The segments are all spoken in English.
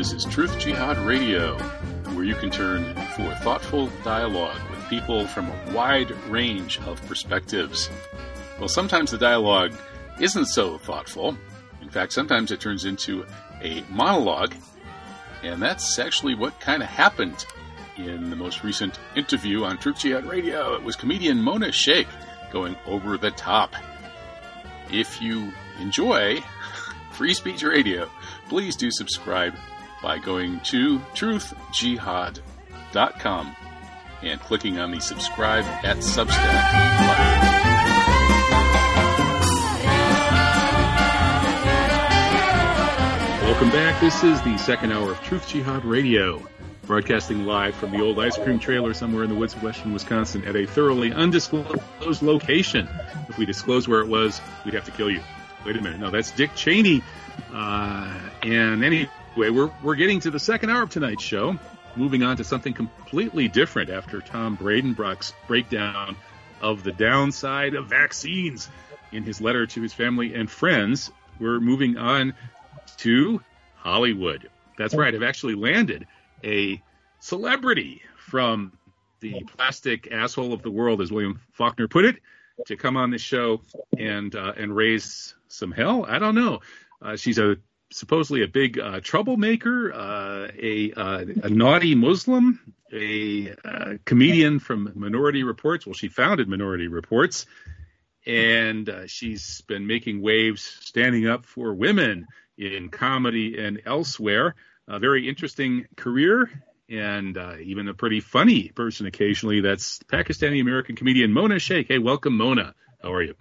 This is Truth Jihad Radio, where you can turn for thoughtful dialogue with people from a wide range of perspectives. Well, sometimes the dialogue isn't so thoughtful. In fact, sometimes it turns into a monologue, and that's actually what kind of happened in the most recent interview on Truth Jihad Radio. It was comedian Mona Shaikh going over the top. If you enjoy free speech radio, please do subscribe by going to truthjihad.com and clicking on the subscribe at Substack button. Welcome back. This is the second hour of Truth Jihad Radio, broadcasting live from the old ice cream trailer somewhere in the woods of western Wisconsin at a thoroughly undisclosed location. If we disclose where it was, we'd have to kill you. Wait a minute. No, that's Dick Cheney. Uh, and anyway, we're, we're getting to the second hour of tonight's show. Moving on to something completely different after Tom Breidenbach's breakdown of the downside of vaccines in his letter to his family and friends. We're moving on to Hollywood. That's right. I've actually landed a celebrity from the plastic asshole of the world, as William Faulkner put it, to come on this show and uh, and raise some hell. I don't know. Uh, she's a supposedly a big uh, troublemaker, uh, a, uh, a naughty Muslim, a uh, comedian from Minority Reports. Well, she founded Minority Reports, and uh, she's been making waves, standing up for women in comedy and elsewhere. A very interesting career. And even a pretty funny person occasionally. That's Pakistani American comedian Mona Shaikh. Hey, welcome, Mona. How are you?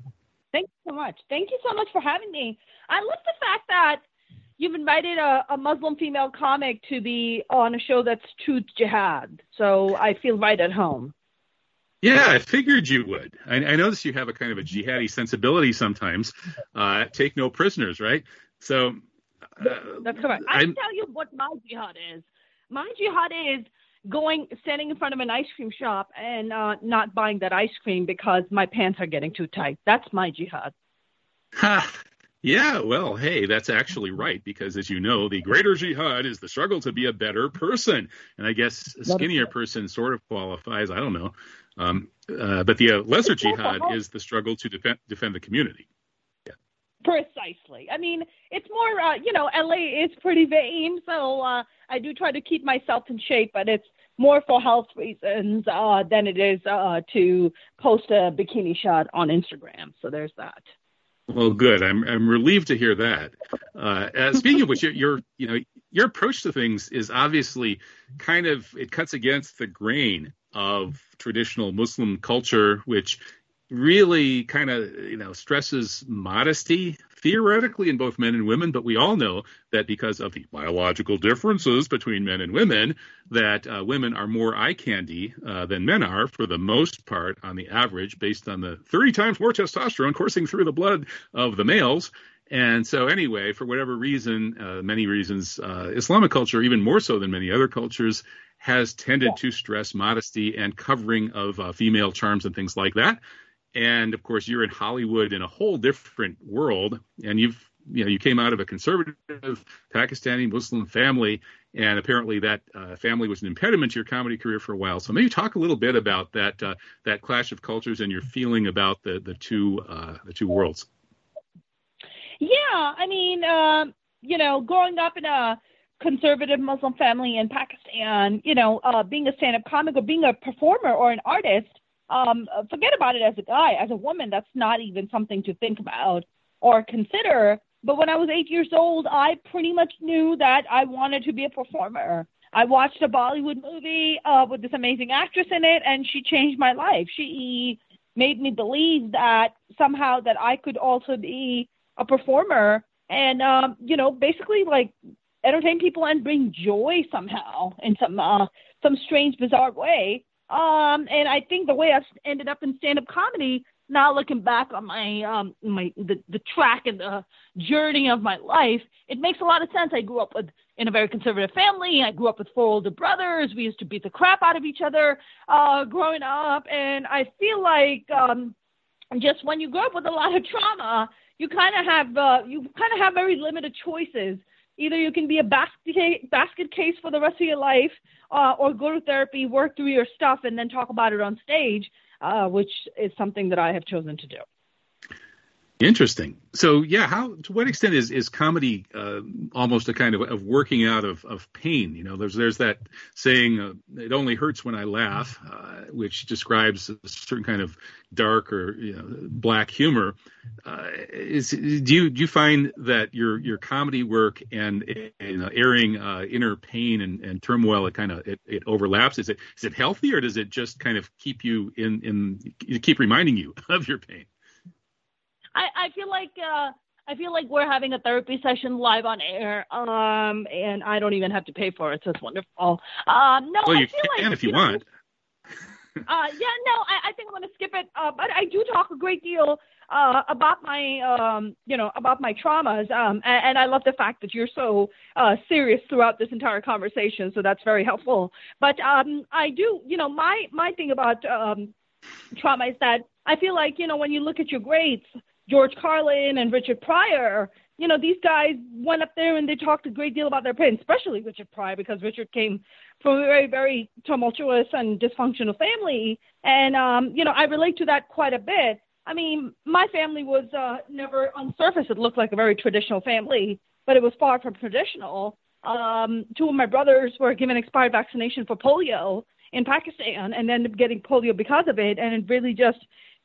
Thank you so much. Thank you so much for having me. I love the fact that you've invited a, a, Muslim female comic to be on a show that's Truth Jihad. So I feel right at home. Yeah, I figured you would. I, I notice you have a kind of a jihadi sensibility sometimes. Uh, take no prisoners, right? So uh, that's correct. I can tell you what my jihad is. My jihad is going standing in front of an ice cream shop and uh, not buying that ice cream because my pants are getting too tight. That's my jihad. Yeah, well, hey, that's actually right because, as you know, the greater jihad is the struggle to be a better person, and I guess a skinnier person sort of qualifies. I don't know, um, uh, but the uh, lesser jihad is the struggle to defend defend the community. Yeah. Precisely. I mean, it's more, uh, you know, LA is pretty vain, so uh, I do try to keep myself in shape, but it's more for health reasons uh, than it is uh, to post a bikini shot on Instagram. So there's that. Well, good. I'm I'm relieved to hear that. Uh, uh, speaking of which, your, your you know your approach to things is obviously kind of it cuts against the grain of traditional Muslim culture, which really kind of you know stresses modesty theoretically in both men and women but we all know that because of the biological differences between men and women that uh, women are more eye candy uh, than men are for the most part on the average based on the 30 times more testosterone coursing through the blood of the males. And so, anyway, for whatever reason, uh, many reasons, uh, Islamic culture, even more so than many other cultures, has tended to stress modesty and covering of uh, female charms and things like that and of course you're in Hollywood in a whole different world, and you've you know you came out of a conservative Pakistani Muslim family, and apparently that uh, family was an impediment to your comedy career for a while. So maybe talk a little bit about that uh, that clash of cultures and your feeling about the the two uh, the two worlds. Yeah, I mean, uh, you know, growing up in a conservative Muslim family in Pakistan, you know, uh, being a stand-up comic or being a performer or an artist um, forget about it as a guy. As a woman, that's not even something to think about or consider. But when I was eight years old, I pretty much knew that I wanted to be a performer. I watched a Bollywood movie uh, with this amazing actress in it, and she changed my life. She made me believe that somehow that I could also be a performer and um, you know, basically like entertain people and bring joy somehow in some uh, some strange, bizarre way. Um, and I think the way I ended up in stand-up comedy, now looking back on my um my the the track and the journey of my life, it makes a lot of sense. I grew up with in a very conservative family. I grew up with four older brothers. We used to beat the crap out of each other uh, growing up, and I feel like um, just when you grow up with a lot of trauma, you kind of have uh, you kind of have very limited choices Either you can be a basket basket case for the rest of your life, uh, or go to therapy, work through your stuff, and then talk about it on stage, uh, which is something that I have chosen to do. Interesting. So, yeah, how to what extent is is comedy uh, almost a kind of, of working out of, of pain? You know, there's there's that saying, uh, "It only hurts when I laugh," uh, which describes a certain kind of dark or you know, black humor. Uh, is do you do you find that your your comedy work and know, airing uh, inner pain and, and turmoil it kind of it, it overlaps? Is it is it healthy or does it just kind of keep you in in keep reminding you of your pain? I, I feel like uh, I feel like we're having a therapy session live on air, um, and I don't even have to pay for it, so it's wonderful. Um, no, well, you can like, if you, you want. Know, uh, yeah, no, I, I think I'm going to skip it, uh, but I do talk a great deal uh, about my, um, you know, about my traumas, um, and, and I love the fact that you're so uh, serious throughout this entire conversation, so that's very helpful. But um, I do, you know, my my thing about um, trauma is that I feel like, you know, when you look at your grades George Carlin and Richard Pryor, you know, these guys went up there and they talked a great deal about their pain, especially Richard Pryor, because Richard came from a very, very tumultuous and dysfunctional family. And, um, you know, I relate to that quite a bit. I mean, my family was uh, never, on surface, it looked like a very traditional family, but it was far from traditional. Um, two of my brothers were given expired vaccination for polio in Pakistan and ended up getting polio because of it. And it really just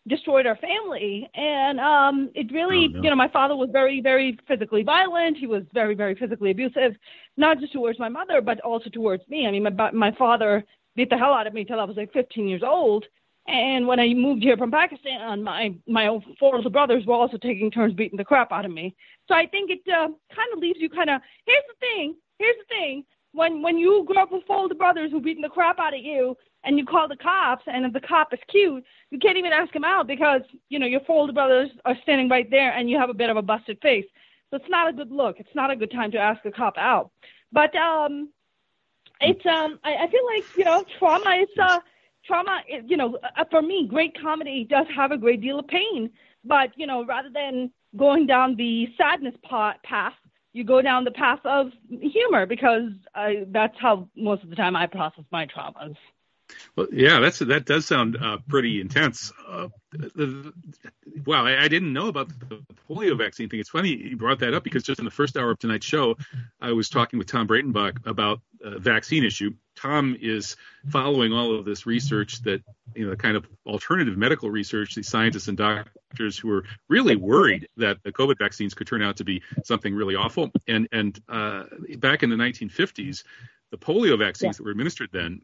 destroyed our family. And um it really oh, no. you know my father was very very physically violent. He was very very physically abusive not just towards my mother but also towards me. I mean my my father beat the hell out of me till i was like 15 years old. And when i moved here from pakistan my my four older brothers were also taking turns beating the crap out of me. So i think it uh, kind of leaves you kind of here's the thing here's the thing. When when you grow up with four older brothers who beating the crap out of you and you call the cops, and if the cop is cute, you can't even ask him out because you know your four older brothers are standing right there, and you have a bit of a busted face. So it's not a good look. It's not a good time to ask a cop out. But um, it's um, I, I feel like you know trauma is uh, trauma. You know, uh, for me, great comedy does have a great deal of pain. But you know, rather than going down the sadness path, you go down the path of humor because I, that's how most of the time I process my traumas. Well, yeah, that's that does sound uh, pretty intense. Uh, the, wow, I, I, didn't know about the polio vaccine thing. It's funny you brought that up because just in the first hour of tonight's show, I was talking with Tom Breidenbach about a vaccine issue. Tom is following all of this research that you know, the kind of alternative medical research. These scientists and doctors who are really worried that the COVID vaccines could turn out to be something really awful. And and uh, back in the 1950s, the polio vaccines yeah. that were administered then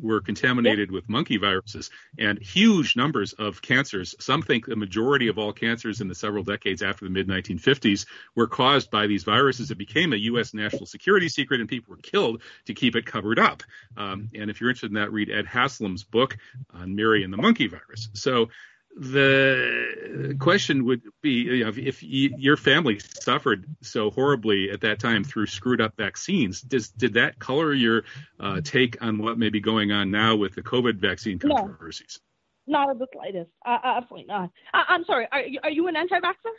were contaminated with monkey viruses and huge numbers of cancers. Some think the majority of all cancers in the several decades after the mid 1950s were caused by these viruses. It became a U.S. national security secret and people were killed to keep it covered up. Um, and if you're interested in that, read Ed Haslam's book on Mary and the monkey virus. So the question would be you know, if, your family suffered so horribly at that time through screwed up vaccines, does, did that color your uh, take on what may be going on now with the COVID vaccine controversies? No, not the slightest. Uh, absolutely not. I, am sorry. Are, are you an anti-vaxxer?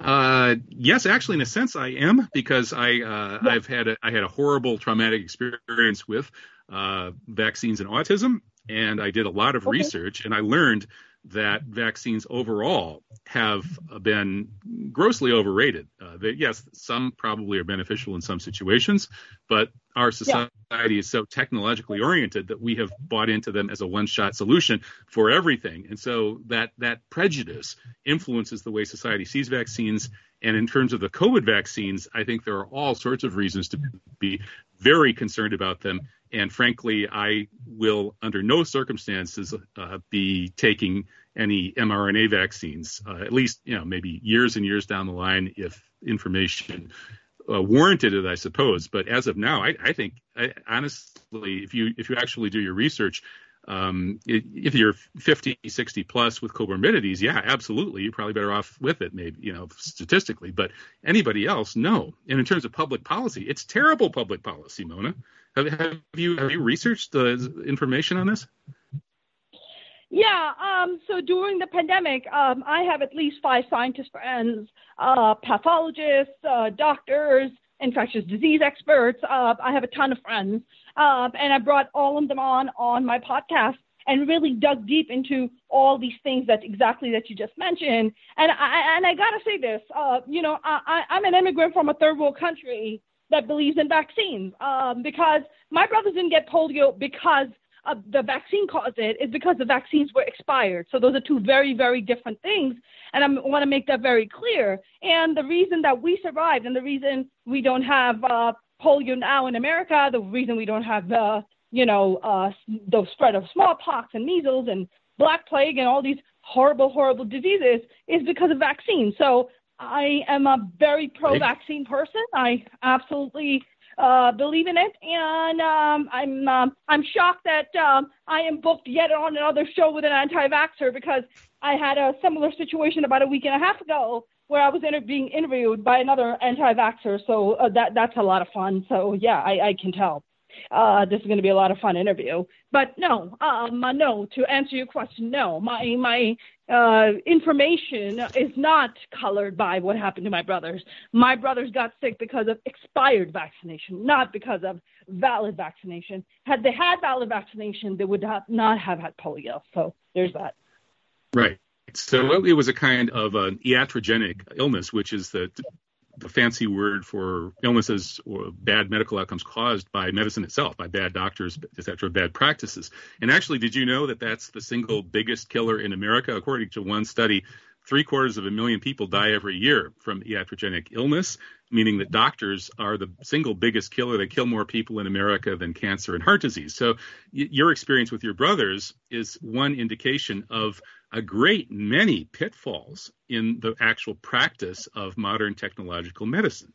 Uh, yes, actually, in a sense, I am because I uh, yeah. I've had a, I had a horrible traumatic experience with uh, vaccines and autism, and I did a lot of okay. research, and I learned that vaccines overall have been grossly overrated. Uh, that yes, some probably are beneficial in some situations, but our society yeah. is so technologically oriented that we have bought into them as a one-shot solution for everything, and so that that prejudice influences the way society sees vaccines. And in terms of the COVID vaccines, I think there are all sorts of reasons to be very concerned about them and frankly, I will under no circumstances uh, be taking any mRNA vaccines, uh, at least, you know, maybe years and years down the line if information uh, warranted it, I suppose. But as of now, I, I think, I, honestly, if you if you actually do your research, um, if you're 50, 60 plus with comorbidities, yeah, absolutely, you're probably better off with it, maybe, you know, statistically. But anybody else, no. And in terms of public policy, it's terrible public policy, Mona. Have, have you have you researched the information on this? Yeah. Um, so during the pandemic, um, I have at least five scientist friends, uh, pathologists, uh, doctors, infectious disease experts. Uh, I have a ton of friends, uh, and I brought all of them on on my podcast and really dug deep into all these things that exactly that you just mentioned. And I and I gotta say this, uh, you know, I, I'm an immigrant from a third world country that believes in vaccines um, because my brothers didn't get polio because uh, the vaccine caused it is because the vaccines were expired. So those are two very, very different things. And I want to make that very clear. And the reason that we survived and the reason we don't have uh, polio now in America, the reason we don't have the, you know, uh, the spread of smallpox and measles and black plague and all these horrible, horrible diseases is because of vaccines. So I am a very pro-vaccine person. I absolutely uh, believe in it, and um, I'm um, I'm shocked that um, I am booked yet on another show with an anti-vaxxer because I had a similar situation about a week and a half ago where I was inter- being interviewed by another anti-vaxxer. So uh, that that's a lot of fun. So yeah, I, I can tell. Uh, this is going to be a lot of fun interview. But no, um, no. To answer your question, no. My my uh, information is not colored by what happened to my brothers. My brothers got sick because of expired vaccination, not because of valid vaccination. Had they had valid vaccination, they would have not have had polio. So there's that. Right. So it was a kind of an iatrogenic illness, which is the the fancy word for illnesses or bad medical outcomes caused by medicine itself, by bad doctors, etc., bad practices. And actually, did you know that that's the single biggest killer in America? According to one study, three quarters of a million people die every year from iatrogenic illness, meaning that doctors are the single biggest killer. They kill more people in America than cancer and heart disease. So, y- your experience with your brothers is one indication of a great many pitfalls in the actual practice of modern technological medicine.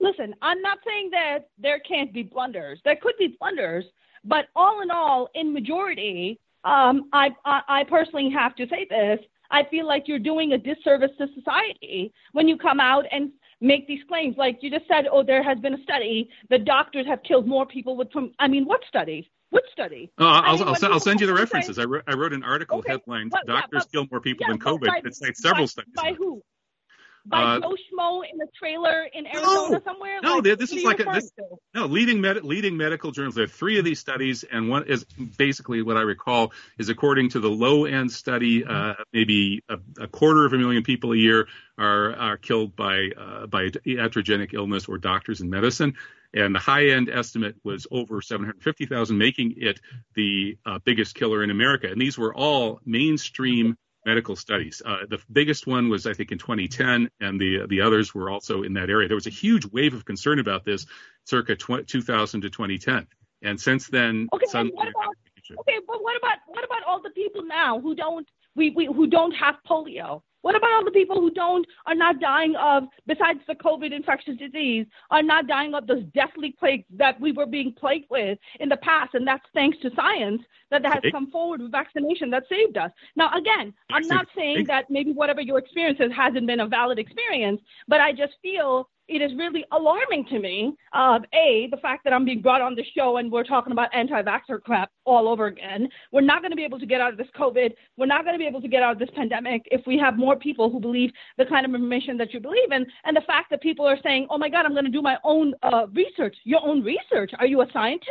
Listen, I'm not saying that there can't be blunders. There could be blunders, but all in all, in majority, um, I, I, I personally have to say this. I feel like you're doing a disservice to society when you come out and make these claims. Like you just said, oh, there has been a study. The doctors have killed more people with. I mean, what studies? What study? Uh, I'll, mean, I'll, I'll, send you the references. I wrote, I wrote an article okay, headlined "Doctors Kill More People yeah, Than COVID." By, it cites several by, studies. By who? By uh, Joe Schmo in the trailer in Arizona no, somewhere? No, like, this is like a this, no leading med, leading medical journals. There are three of these studies, and one is basically what I recall is according to the low end study, uh, maybe a, a, quarter of a million people a year are are killed by uh, by iatrogenic illness or doctors in medicine and the high end estimate was over 750,000, making it the uh, biggest killer in America. And these were all mainstream medical studies. Uh, the biggest one was, I think, in 2010, and the the others were also in that area. There was a huge wave of concern about this, circa tw- 2000 to 2010, and since then, okay. what about, okay, but what about what about all the people now who don't we, we who don't have polio? What about all the people who don't are not dying of besides the COVID infectious disease are not dying of those deathly plagues that we were being plagued with in the past, and that's thanks to science that has come forward with vaccination that saved us. Now, again, I'm not saying that maybe whatever your experience hasn't been a valid experience, but I just feel it is really alarming to me. Uh, a, the fact that I'm being brought on the show and we're talking about anti-vaxxer crap all over again. We're not going to be able to get out of this COVID. We're not going to be able to get out of this pandemic if we have more people who believe the kind of information that you believe in. And the fact that people are saying, "Oh my God, I'm going to do my own uh, research." Your own research? Are you a scientist?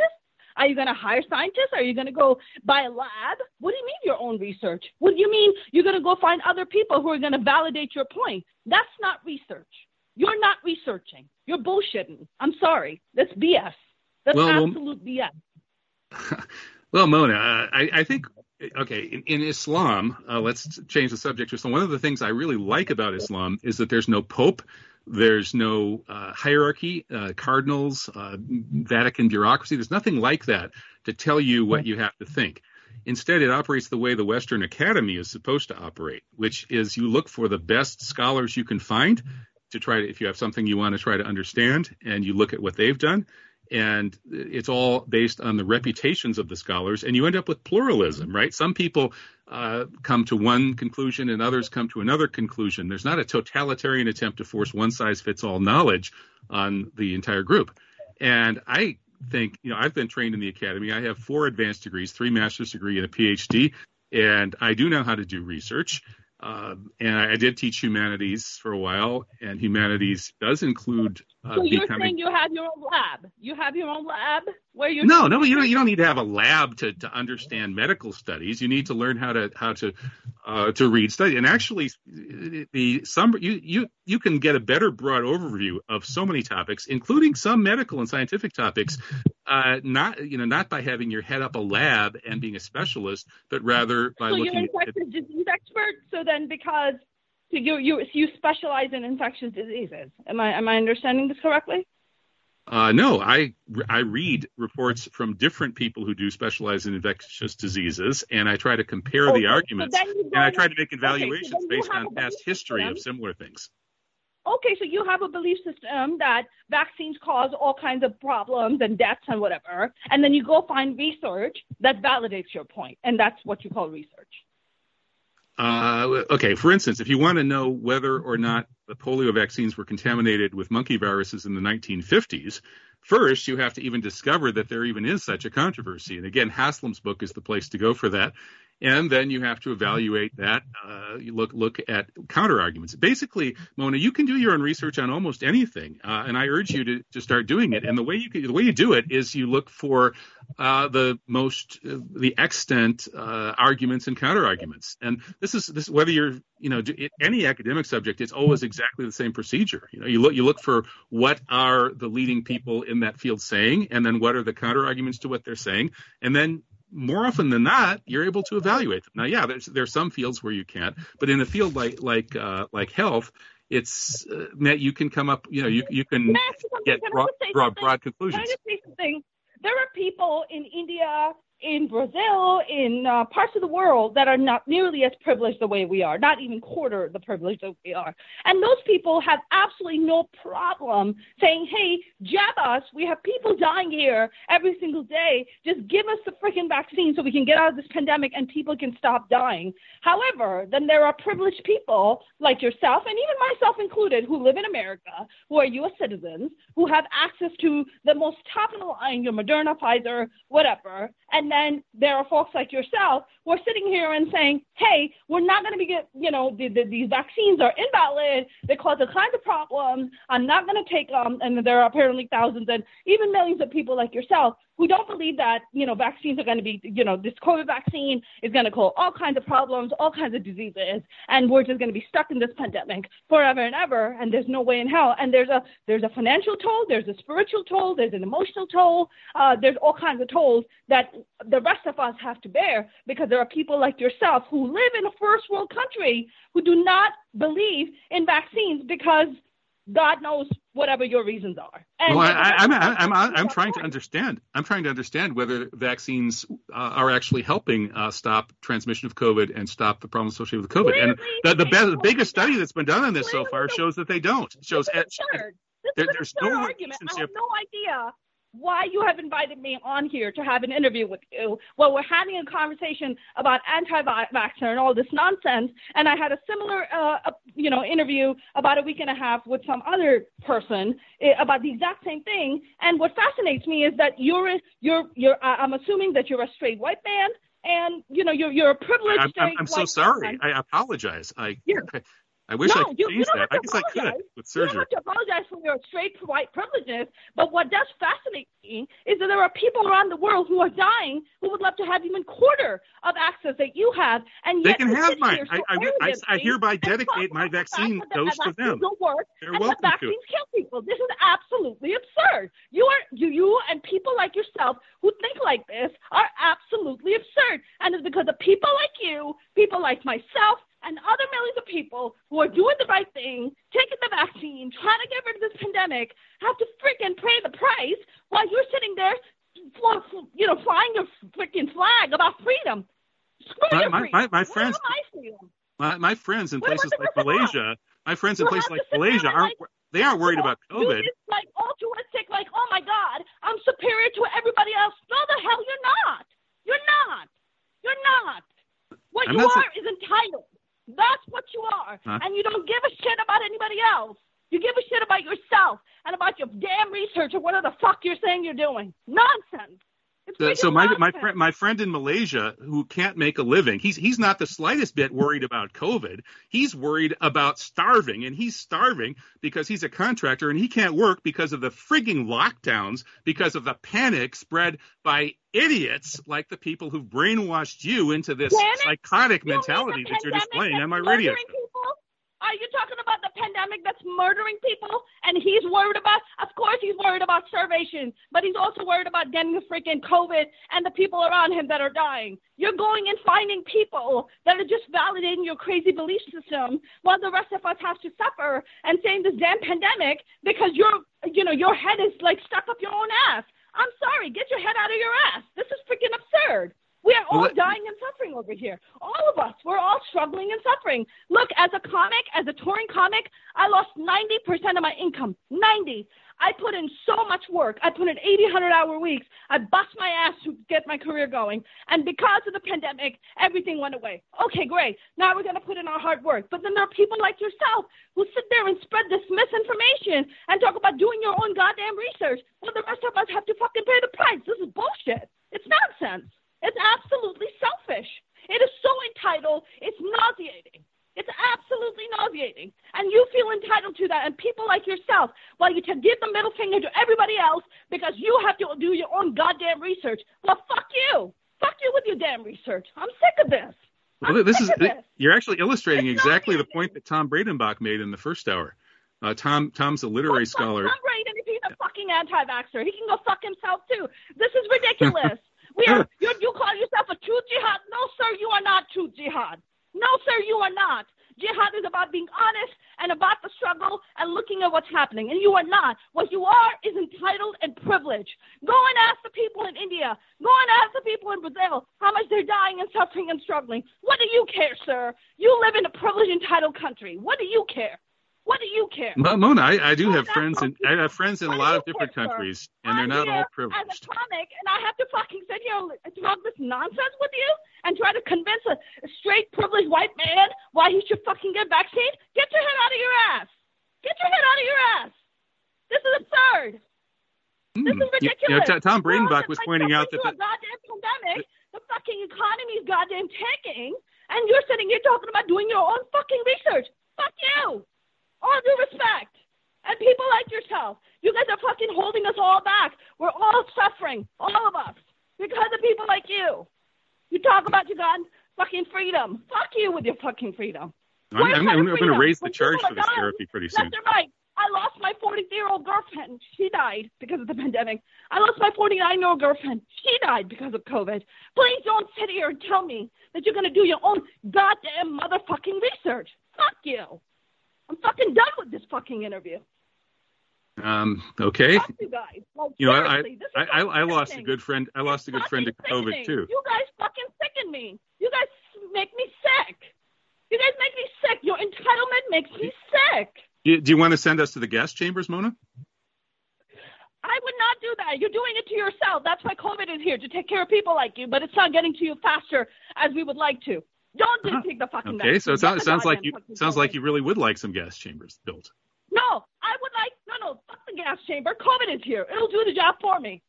Are you going to hire scientists? Are you going to go buy a lab? What do you mean your own research? What do you mean you're going to go find other people who are going to validate your point? That's not research. You're not researching. You're bullshitting. I'm sorry. That's BS. That's well, absolute well, BS. well, Mona, I, I think okay, in, in Islam, uh, let's change the subject. So one of the things I really like about Islam is that there's no pope, there's no uh, hierarchy, uh, cardinals, uh, Vatican bureaucracy. There's nothing like that to tell you what you have to think. Instead, it operates the way the Western Academy is supposed to operate, which is you look for the best scholars you can find to try to, if you have something you want to try to understand and you look at what they've done, and it's all based on the reputations of the scholars, and you end up with pluralism, right? Some people uh, come to one conclusion and others come to another conclusion. There's not a totalitarian attempt to force one size fits all knowledge on the entire group. And I think, you know, I've been trained in the academy. I have four advanced degrees, three master's degree and a PhD, and I do know how to do research. Uh, and I did teach humanities for a while, and humanities does include. Uh, so you're becoming... saying you have your own lab? You have your own lab where you? No, no, you don't. You don't need to have a lab to, to understand medical studies. You need to learn how to how to uh, to read study. And actually, the some you you you can get a better broad overview of so many topics, including some medical and scientific topics, uh, not you know not by having your head up a lab and being a specialist, but rather by so looking. you're an infectious at, disease expert. So then, because you you you specialize in infectious diseases, am I am I understanding this correctly? Uh, no, I I read reports from different people who do specialize in infectious diseases, and I try to compare okay, the arguments, so and I try to make evaluations okay, so based on past history of similar things. Okay, so you have a belief system that vaccines cause all kinds of problems and deaths and whatever, and then you go find research that validates your point, and that's what you call research. Uh, okay, for instance, if you want to know whether or not the polio vaccines were contaminated with monkey viruses in the 1950s, first you have to even discover that there even is such a controversy. And again, Haslam's book is the place to go for that and then you have to evaluate that. Uh, you look look at counter arguments. Basically, Mona, you can do your own research on almost anything, uh, and I urge you to, to start doing it. And the way you can, the way you do it is you look for uh, the most the extent uh, arguments and counter arguments. And this is this whether you're you know any academic subject, it's always exactly the same procedure. You know, you look you look for what are the leading people in that field saying, and then what are the counter arguments to what they're saying, and then more often than not, you're able to evaluate them. Now, yeah, there's there's some fields where you can't, but in a field like like uh, like health, it's uh, you can come up, you know, you you can get broad, broad, broad conclusions. There are people in India, in Brazil, in uh, parts of the world that are not nearly as privileged the way we are, not even quarter the privilege that we are. And those people have absolutely no problem saying, hey, jab us. We have people dying here every single day. Just give us the freaking vaccine so we can get out of this pandemic and people can stop dying. However, then there are privileged people like yourself and even myself included who live in America, who are U.S. citizens, who have access to the most top of the line, your Moderna, Pfizer, whatever, and then there are folks like yourself who are sitting here and saying, hey, we're not going to be get, you know, the, the, these vaccines are invalid. They cause all kinds of problems. I'm not going to take them. And there are apparently thousands and even millions of people like yourself who don't believe that, you know, vaccines are going to be, you know, this COVID vaccine is going to cause all kinds of problems, all kinds of diseases, and we're just going to be stuck in this pandemic forever and ever, and there's no way in hell. And there's a there's a financial toll, there's a spiritual toll, there's an emotional toll, uh, there's all kinds of tolls that the rest of us have to bear because there are people like yourself who live in a first world country who do not believe in vaccines because God knows whatever your reasons are. And well, I, am I'm, I'm, I'm, I'm trying to understand. I'm trying to understand whether vaccines uh, are actually helping uh, stop transmission of COVID and stop the problems associated with COVID. Clearly, and the, the, the biggest study that's been done on this so far shows that they don't. It shows this there, there's no argument. I have no idea why you have invited me on here to have an interview with you. Well, we're having a conversation about anti-vaxxer and all this nonsense, and I had a similar, uh, you know, interview about a week and a half with some other person eh, about the exact same thing. And what fascinates me is that you're, you're, you're. I'm assuming that you're a straight white man, and you know, you're, you're a privileged. I'm, I'm, I'm so sorry. I apologize. I. Yeah. I wish no, I could you, change you that. I guess I could with surgery. You don't have to apologize for your straight white privileges, but what does fascinate me is that there are people around the world who are dying who would love to have even quarter of access that you have, and yet they can have mine. So I, I, I, hereby dedicate my vaccine dose to them. Don't work, They're and the vaccines to. kill people. This is absolutely absurd. You are you, you and people like yourself who think like this are absolutely absurd, and it's because of people like you, people like myself, and other millions of people who are doing the right thing, taking the vaccine, trying to get rid of this pandemic, have to freaking pay the price while you're sitting there, you know, flying your freaking flag about freedom. Screw my, your my, freedom. my, my friends, my, my friends in places like Malaysia, my friends in places like Malaysia aren't like, they aren't worried about COVID. It's like altruistic, like oh my God, I'm superior to everybody else. No, the hell you're not. You're not. You're not. What I'm you not are is entitled. That's what you are. Huh? And you don't give a shit about anybody else. You give a shit about yourself and about your damn research or whatever the fuck you're saying you're doing. Nonsense. So, so my my friend my friend in Malaysia who can't make a living, he's he's not the slightest bit worried about COVID. He's worried about starving, and he's starving because he's a contractor and he can't work because of the frigging lockdowns, because of the panic spread by idiots like the people who've brainwashed you into this Panic? psychotic You mentality that you're displaying on my radio. murdering people? Are you talking about the pandemic that's murdering people? And he's worried about, of course, he's worried about starvation, but he's also worried about getting the freaking COVID and the people around him that are dying. You're going and finding people that are just validating your crazy belief system while the rest of us have to suffer and saying this damn pandemic because your, you know, your head is like stuck up your own ass. I'm sorry, get your head out of your ass. This is freaking all let- dying and suffering over here. All of us. We're all struggling and suffering. Look, as a comic, as a touring comic, I lost 90% of my income. 90. I put in so much work. I put in 80, 100 hour weeks. I bust my ass to get my career going. And because of the pandemic, everything went away. Okay, great. Now we're going to put in our hard work. But then there are people like yourself who sit there and spread this misinformation and talk about doing your own goddamn research. Well, the rest of us have to fucking pay the price. This is bullshit. It's nonsense. It's absolutely selfish. It is so entitled. It's nauseating. It's absolutely nauseating. And you feel entitled to that. And people like yourself, while you to give the middle finger to everybody else because you have to do your own goddamn research. Well, fuck you. Fuck you with your damn research. I'm sick of this. Well, this is this. you're actually illustrating It's exactly the point that Tom Breidenbach made in the first hour. Uh, Tom Tom's a literary Well, scholar. Tom Braden if he's a fucking anti-vaxxer. He can go fuck himself too. This is ridiculous. we are, you, you call yourself a true jihad? No, sir, you are not true jihad. No, sir, you are not. Jihad is about being honest and about the struggle and looking at what's happening. And you are not. What you are is entitled and privileged. Go and ask the people in India. Go and ask the people in Brazil how much they're dying and suffering and struggling. What do you care, sir? You live in a privileged, entitled country. What do you care? What do you care? Mo- Mona, I, I do have friends in I have friends in a What lot of different countries, and they're I'm not all privileged. As a comic, and I have to fucking sit here and talk this nonsense with you and try to convince a, a straight privileged white man why he should fucking get vaccinated. Get your head out of your ass. Get your head out of your ass. This is absurd. This Hmm. is You- you know, ridiculous. Tom Breidenbach was like, pointing out that a goddamn pandemic. The fucking economy is goddamn tanking, and you're sitting here talking about doing your own fucking research. Fuck you. All due respect. And people like yourself, you guys are fucking holding us all back. We're all suffering, all of us, because of people like you. You talk about you got fucking freedom. Fuck you with your fucking freedom. I'm, Where's I'm, I'm going to raise the When charge for this therapy pretty soon. Left right. I lost my 43 year old girlfriend. She died because of the pandemic. I lost my 49 year old girlfriend. She died because of COVID. Please don't sit here and tell me that you're going to do your own goddamn motherfucking research. Fuck you. I'm fucking done with this fucking interview. Um, okay. Fuck you guys. Like, You know, I, I, I, I lost a good friend. I lost a good friend to COVID sickening. too. You guys fucking sicken me. You guys make me sick. You guys make me sick. Your entitlement makes me sick. Do you, do you want to send us to the gas chambers, Mona? I would not do that. You're doing it to yourself. That's why COVID is here to take care of people like you, but it's not getting to you faster as we would like to. Don't Uh-huh. take the fucking Okay, so it sounds, sounds like you sounds like you really would like some gas chambers built. No, I would like no, no. Fuck the gas chamber. COVID is here. It'll do the job for me.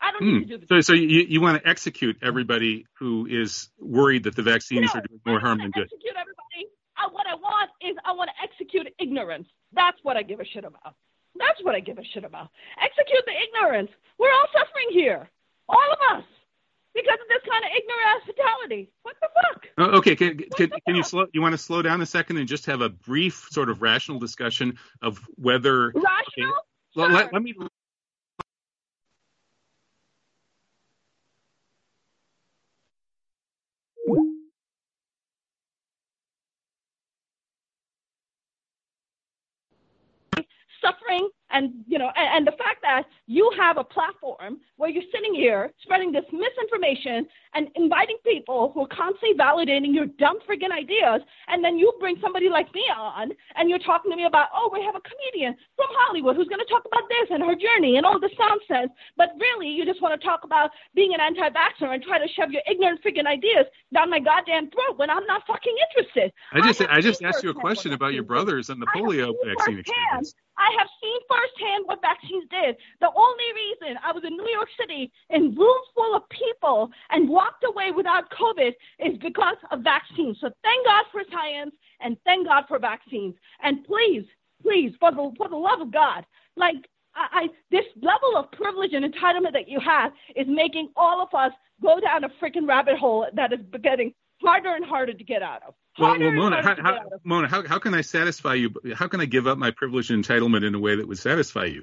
I don't Hmm. need to do the So, so you, you want to execute everybody who is worried that the vaccines No, are doing more I harm than good. Execute everybody. Uh, what I want is I want to execute ignorance. That's what I give a shit about. That's what I give a shit about. Execute the ignorance. We're all suffering here, all of us, because of this kind of ignorant ass fatality. What the fuck? Oh, okay, can, can, can you slow? You want to slow down a second and just have a brief, sort of rational discussion of whether? Rational? Well, let, let me. suffering and you know and, and the fact that you have a platform where you're sitting here spreading this misinformation and inviting people who are constantly validating your dumb friggin' ideas and then you bring somebody like me on and you're talking to me about oh we have a comedian from hollywood who's going to talk about this and her journey and all this nonsense but really you just want to talk about being an anti-vaxxer and try to shove your ignorant friggin' ideas down my goddamn throat when i'm not fucking interested. I just have I just asked you a question about your brothers and the polio vaccine experience. I have seen firsthand what vaccines did. The only reason I was in New York City in rooms full of people and walked away without COVID is because of vaccines. So thank God for science and thank God for vaccines. And please, please, for the for the love of God, like I, I this level of privilege and entitlement that you have is making all of us go down a freaking rabbit hole that is getting harder and harder to get out of. Well, well, Mona, how, how, Mona, how, how can I satisfy you? How can I give up my privilege and entitlement in a way that would satisfy you?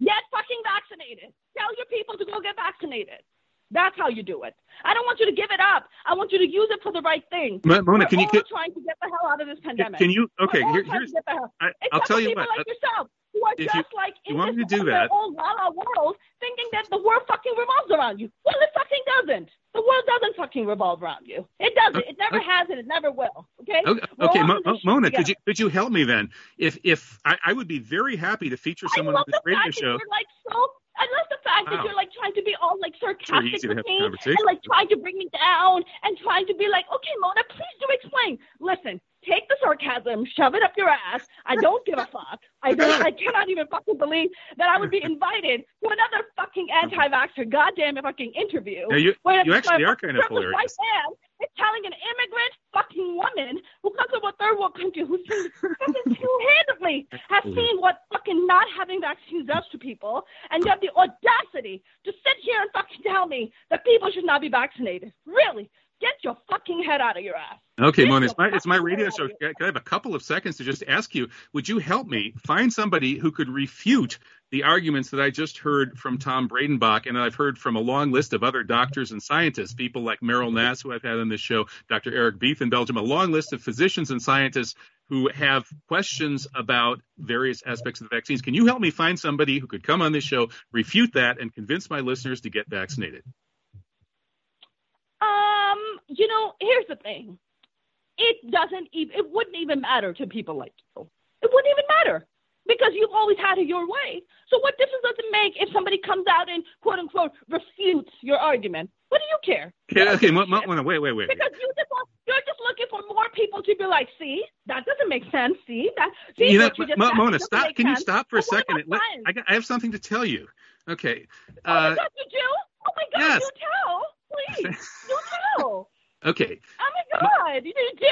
Get fucking vaccinated. Tell your people to go get vaccinated. That's how you do it. I don't want you to give it up. I want you to use it for the right thing. Mona, We're can you trying to get the hell out of this pandemic? Can you? Okay, here, here's. I, will tell you what. Like yourself, who are if just you, like in you want this me to do that, old la la world, thinking that the world fucking revolves around you. Well, it fucking doesn't. The world doesn't fucking revolve around you. It doesn't. It never okay. has, and it never will. Okay. Okay, okay Mo- Mona, could you could you help me then? If if I, I would be very happy to feature someone on this radio show. You're like so I love the fact wow. that you're like trying to be all like sarcastic with me and like trying to bring me down and trying to be like, okay, Mona, please do explain. Listen, take the sarcasm, shove it up your ass. I don't give a fuck. I don't, I cannot even fucking believe that I would be invited to another fucking anti-vaxxer goddamn fucking interview. Yeah, you, you actually are kind of hilarious. White man is telling an immigrant fucking woman who comes from a third world country who's seen fucking two-handedly have mm-hmm. seen what fucking not having vaccines does to people, and you have the audacity to sit here and fucking tell me that people should not be vaccinated. Really? Get your fucking head out of your ass. Okay, Mona, it's my, it's my radio show. Can I have a couple of seconds to just ask you, would you help me find somebody who could refute the arguments that I just heard from Tom Breidenbach and I've heard from a long list of other doctors and scientists, people like Meryl Nass, who I've had on this show, Dr. Eric Beef in Belgium, a long list of physicians and scientists who have questions about various aspects of the vaccines. Can you help me find somebody who could come on this show, refute that, and convince my listeners to get vaccinated? You know, here's the thing. It doesn't even it wouldn't even matter to people like you. It wouldn't even matter because you've always had it your way. So what difference does it make if somebody comes out and quote unquote refutes your argument? What do you care? Okay, okay, m- m- wait, wait, wait. Because you just want, you're just looking for more people to be like, see, that doesn't make sense. See that? See you know, you just M- Mona, stop. Can sense. you stop for a second? Let, I, got, I have something to tell you. Okay. Oh Uh, my God, you do? Oh my God, yes. you tell. Please, you tell. Okay. Oh my God, you do?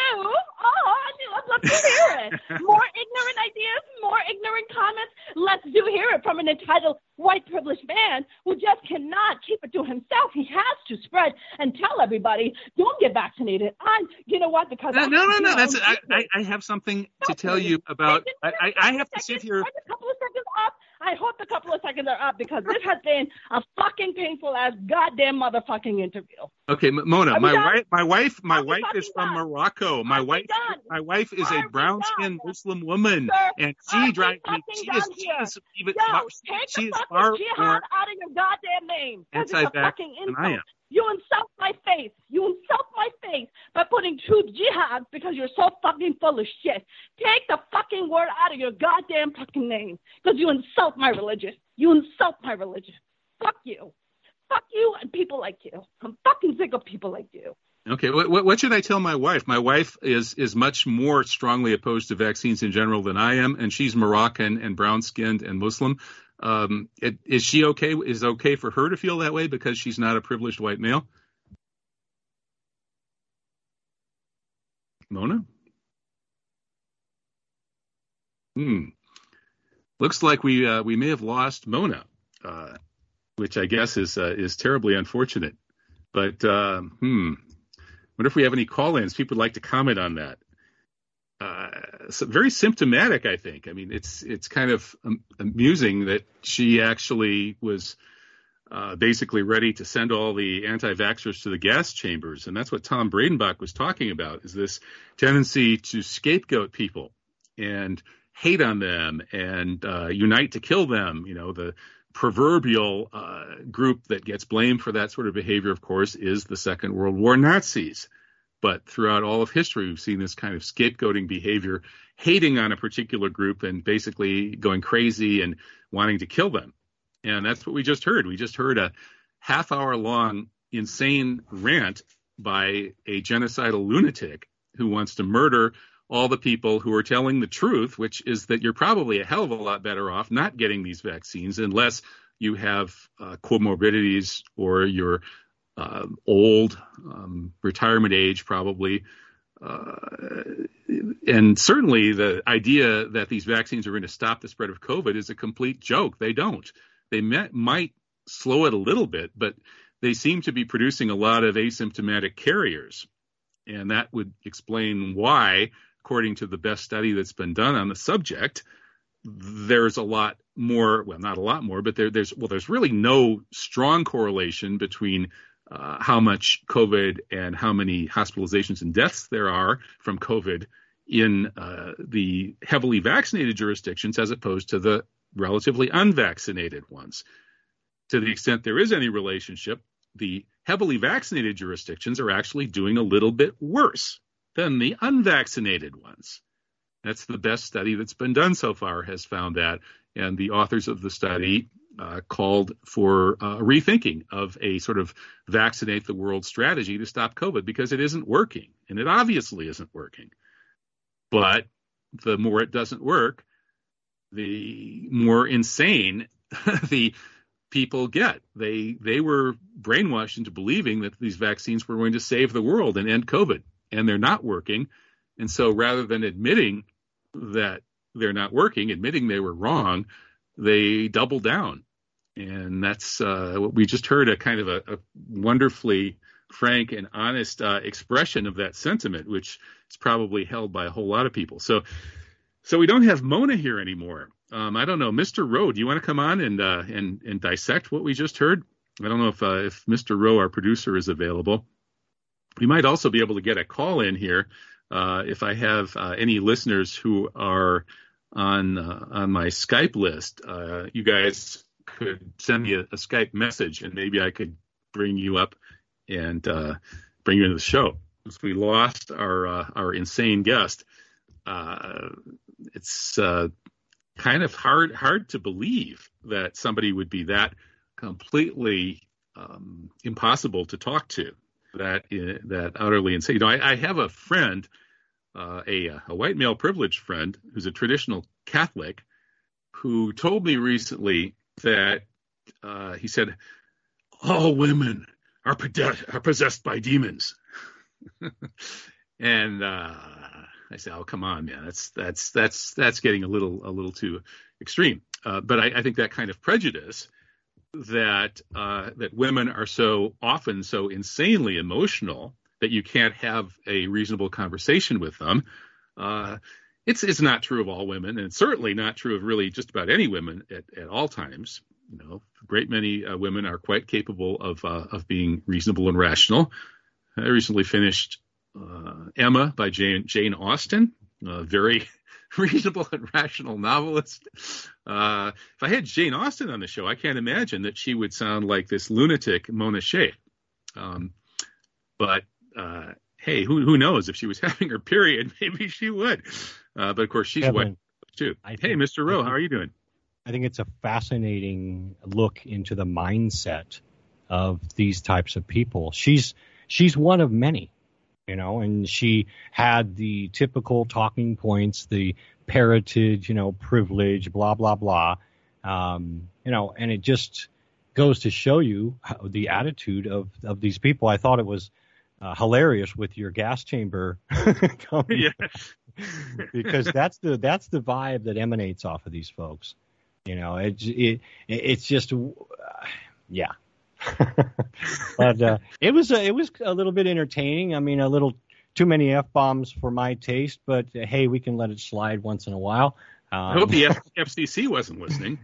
Oh, I knew. I'd love to hear it. More ignorant ideas, more ignorant comments. Let's do hear it from an entitled white privileged man who just cannot keep it to himself. He has to spread and tell everybody, don't get vaccinated. I'm, you know what? Because No, no, no, no. That's I, I, I have something to tell you about. I, I, I have to sit here. A couple of seconds up. I hope a couple of seconds are up because this has been a fucking painful ass goddamn motherfucking interview. Okay, Mona, my done? wife, my wife, my Are wife is from done? Morocco. My Are wife, my wife is Are a brown-skinned? Muslim woman, Sir, and she drives me. She is, she is even. Yo, take she the is fucking jihad out of your goddamn name. it's a fucking insult. You insult my faith. You insult my faith by putting truth jihad because you're so fucking full of shit. Take the fucking word out of your goddamn fucking name because you insult my religion. You insult my religion. Fuck you. Fuck you and people like you. I'm fucking sick of people like you. Okay, what, what should I tell my wife? My wife is is much more strongly opposed to vaccines in general than I am, and she's Moroccan and brown skinned and Muslim. Um, it, is she okay? Is okay for her to feel that way because she's not a privileged white male? Mona? Hmm. Looks like we uh, we may have lost Mona, uh, which I guess is uh, is terribly unfortunate. But uh, hmm, wonder if we have any call-ins. People would like to comment on that. Uh, very symptomatic, I think. I mean, it's it's kind of um, amusing that she actually was uh, basically ready to send all the anti-vaxxers to the gas chambers, and that's what Tom Breidenbach was talking about: is this tendency to scapegoat people and hate on them and uh, unite to kill them. You know, the proverbial uh, group that gets blamed for that sort of behavior, of course, is the Second World War Nazis. But throughout all of history, we've seen this kind of scapegoating behavior, hating on a particular group and basically going crazy and wanting to kill them. And that's what we just heard. We just heard a half hour long insane rant by a genocidal lunatic who wants to murder all the people who are telling the truth, which is that you're probably a hell of a lot better off not getting these vaccines unless you have uh, comorbidities or you're uh, old, um, retirement age probably. Uh, and certainly the idea that these vaccines are going to stop the spread of COVID is a complete joke. They don't. They met, might slow it a little bit, but they seem to be producing a lot of asymptomatic carriers. And that would explain why, according to the best study that's been done on the subject, there's a lot more, well, not a lot more, but there, there's, well, there's really no strong correlation between uh, how much COVID and how many hospitalizations and deaths there are from COVID in uh, the heavily vaccinated jurisdictions as opposed to the relatively unvaccinated ones. To the extent there is any relationship, the heavily vaccinated jurisdictions are actually doing a little bit worse than the unvaccinated ones. That's the best study that's been done so far has found that. And the authors of the study uh, called for uh, rethinking of a sort of vaccinate the world strategy to stop COVID because it isn't working. And it obviously isn't working. But the more it doesn't work, the more insane the people get. They they were brainwashed into believing that these vaccines were going to save the world and end COVID, and they're not working. And so rather than admitting that they're not working, admitting they were wrong, they double down. And that's uh, what we just heard a kind of a, a wonderfully frank and honest uh, expression of that sentiment, which is probably held by a whole lot of people. So, so we don't have Mona here anymore. Um, I don't know, Mr. Rowe. Do you want to come on and uh, and and dissect what we just heard? I don't know if uh, if Mr. Rowe, our producer, is available. We might also be able to get a call in here uh, if I have uh, any listeners who are on uh, on my Skype list. Uh, you guys could send me a, a, Skype message, and maybe I could bring you up and bring you into the show. Because we lost our our insane guest. it's kind of hard hard to believe that somebody would be that completely um, impossible to talk to, that uh, that utterly insane. You know, I, I have a friend, uh, a a white male privileged friend who's a traditional Catholic, who told me recently that uh, he said all women are, are possessed by demons, and uh, I say, oh come on, man, that's that's that's that's getting a little a little too extreme. Uh, but I, I, think that kind of prejudice that uh, that women are so often so insanely emotional that you can't have a reasonable conversation with them. Uh, it's it's not true of all women, and it's certainly not true of really just about any women at, at all times. You know, a great many uh, women are quite capable of uh, of being reasonable and rational. I recently finished uh, Emma by Jane, Jane Austen, a very reasonable and rational novelist. Uh, if I had Jane Austen on the show, I can't imagine that she would sound like this lunatic Mona Shaikh. Um, but uh, hey, who who knows? If she was having her period, maybe she would. Uh, but of course, she's Kevin, white too. Think, hey, Mr. Rowe, how are you doing? I think it's a fascinating look into the mindset of these types of people. She's she's one of many you know, and she had the typical talking points, the parentage, you know, privilege, blah blah blah, um, you know, and it just goes to show you how, the attitude of of these people. I thought it was uh, hilarious with your gas chamber coming, because that's the that's the vibe that emanates off of these folks. You know, it, it it's just, uh, yeah, but uh, it was a, it was a little bit entertaining. I mean, a little too many f bombs for my taste, but uh, hey, we can let it slide once in a while. Um, I hope the F- FCC wasn't listening.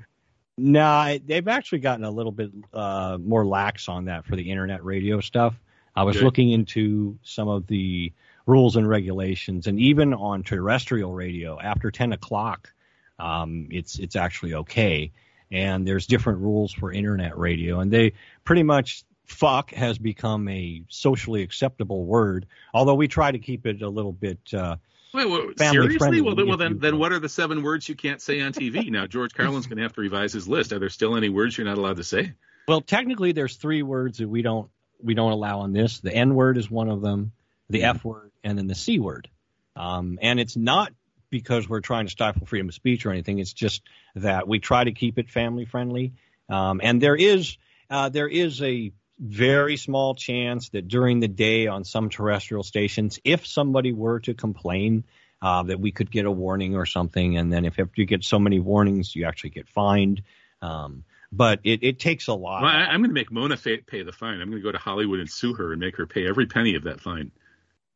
No, nah, they've actually gotten a little bit uh, more lax on that for the internet radio stuff. I was looking into some of the rules and regulations, and even on terrestrial radio after 10 o'clock, um, it's it's actually okay and there's different rules for internet radio, and they pretty much fuck has become a socially acceptable word, although we try to keep it a little bit. Uh, Wait, wait, seriously? Well, then, well then, then what are the seven words you can't say on TV? now, George Carlin's going to have to revise his list. Are there still any words you're not allowed to say? Well, technically, there's three words that we don't we don't allow on this. The N word is one of them, the mm-hmm. F word, and then the C word. Um, and it's not because we're trying to stifle freedom of speech or anything. It's just that we try to keep it family friendly. Um, and there is uh, there is a very small chance that during the day on some terrestrial stations, if somebody were to complain, uh, that we could get a warning or something. And then if you get so many warnings, you actually get fined. Um, but it, it takes a lot. Well, I, am going to make Mona pay, pay the fine. I'm going to go to Hollywood and sue her and make her pay every penny of that fine.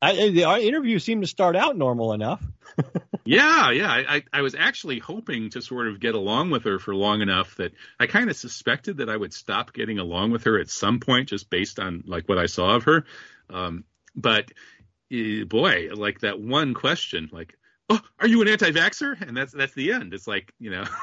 I, the, our interview seemed to start out normal enough. yeah, yeah. I, I was actually hoping to sort of get along with her for long enough that I kind of suspected that I would stop getting along with her at some point, just based on like what I saw of her. Um, but uh, boy, like that one question, like, "Oh, are you an anti-vaxer?" And that's that's the end. It's like you know.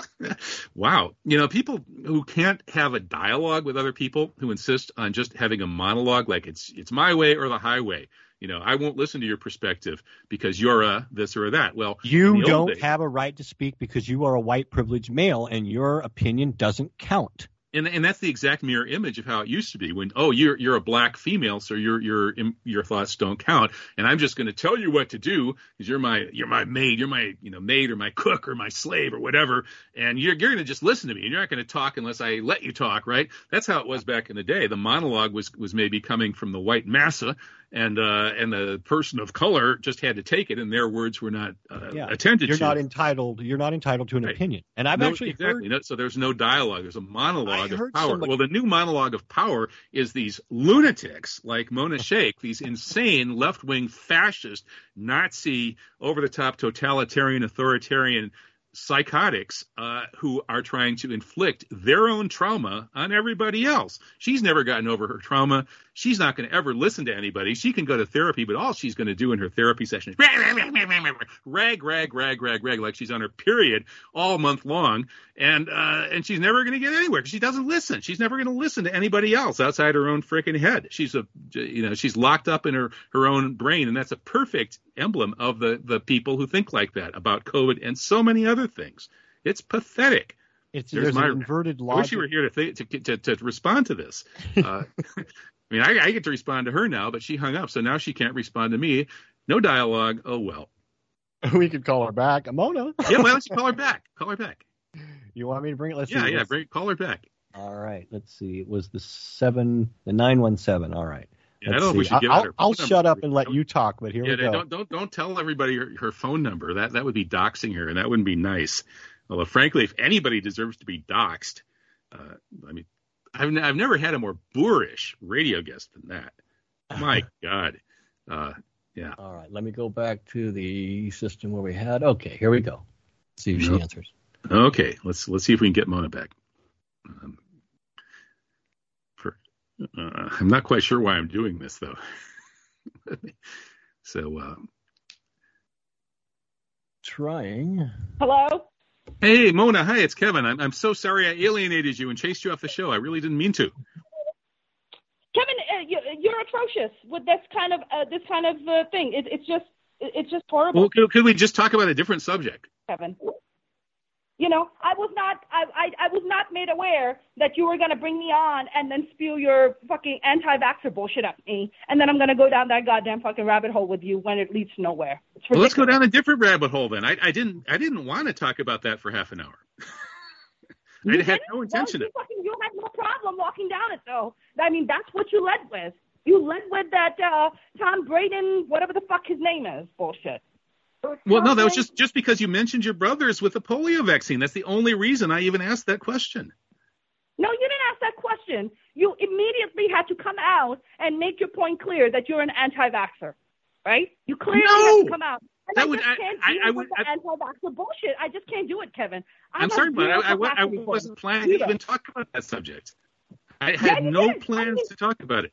wow. You know, people who can't have a dialogue with other people who insist on just having a monologue like it's it's my way or the highway. You know, I won't listen to your perspective because you're a this or a that. Well, you don't days, have a right to speak because you are a white privileged male and your opinion doesn't count and and that's the exact mirror image of how it used to be when oh you're you're a black female so your your your thoughts don't count and I'm just going to tell you what to do because you're my you're my maid you're my you know maid or my cook or my slave or whatever and you're you're going to just listen to me and you're not going to talk unless I let you talk right that's how it was back in the day the monologue was was maybe coming from the white massa and uh, and the person of color just had to take it, and their words were not uh, yeah. attended you're to. You're not entitled. You're not entitled to an right. opinion. And I've no, actually exactly. Heard, no, so there's no dialogue. There's a monologue of power. Somebody, well, the new monologue of power is these lunatics like Mona Shaikh, these insane left-wing fascist, Nazi, over-the-top totalitarian, authoritarian psychotics uh, who are trying to inflict their own trauma on everybody else. She's never gotten over her trauma. She's not going to ever listen to anybody. She can go to therapy, but all she's going to do in her therapy session is rag, rag, rag, rag, rag, like she's on her period all month long, and uh, and she's never going to get anywhere because she doesn't listen. She's never going to listen to anybody else outside her own freaking head. She's a you know she's locked up in her her own brain, and that's a perfect emblem of the the people who think like that about COVID and so many other things. It's pathetic. It's there's, there's my, an inverted logic. I wish you were here to, th- to, to, to respond to this. Uh, I mean, I, I get to respond to her now, but she hung up, so now she can't respond to me. No dialogue. Oh well. We could call her back, Mona. yeah, well, let's call her back. Call her back. You want me to bring it? Let's yeah, see. yeah, bring, call her back. All right, let's see. It was the seven, the nine one seven. All right. Yeah, I don't know if we should give I'll, her. I'll shut up and let you talk, but here yeah, we go. Don't don't don't tell everybody her, her phone number. That that would be doxing her, and that wouldn't be nice. Although, frankly, if anybody deserves to be doxed, uh, I mean, I've, n- I've never had a more boorish radio guest than that. My God. Uh, yeah. All right. Let me go back to the system where we had. Okay, here we go. See if she answers. Okay. Let's let's see if we can get Mona back. Um, for uh, I'm not quite sure why I'm doing this though. so. Uh, Trying. Hello. Hey Mona, hi, it's Kevin. I'm I'm so sorry I alienated you and chased you off the show. I really didn't mean to. Kevin, uh, you, are atrocious with this kind of uh, this kind of uh, thing. It, it's just it's just horrible. Well, could, could, we just talk about a different subject? Kevin, you know, I was not I, I, I was not made aware that you were going to bring me on and then spew your fucking anti-vaxxer bullshit at me, and then I'm going to go down that goddamn fucking rabbit hole with you when it leads nowhere. Well, let's go down a different rabbit hole then. I, I didn't I didn't want to talk about that for half an hour. I had no intention no, you, fucking, you had no problem walking down it though. I mean, that's what you led with. You led with that uh, Tom Braden, whatever the fuck his name is, bullshit. Well, no, that was just just because you mentioned your brothers with the polio vaccine. That's the only reason I even asked that question. No, you didn't ask that question. You immediately had to come out and make your point clear that you're an anti-vaxxer, right? You clearly no! had to come out. And that I would, just can't I, deal I, with I, anti-vaxxer bullshit. I just can't do it, Kevin. I'm, I'm sorry, but I, I, I wasn't planning to even talk about that subject. I had no did. plans I to talk about it.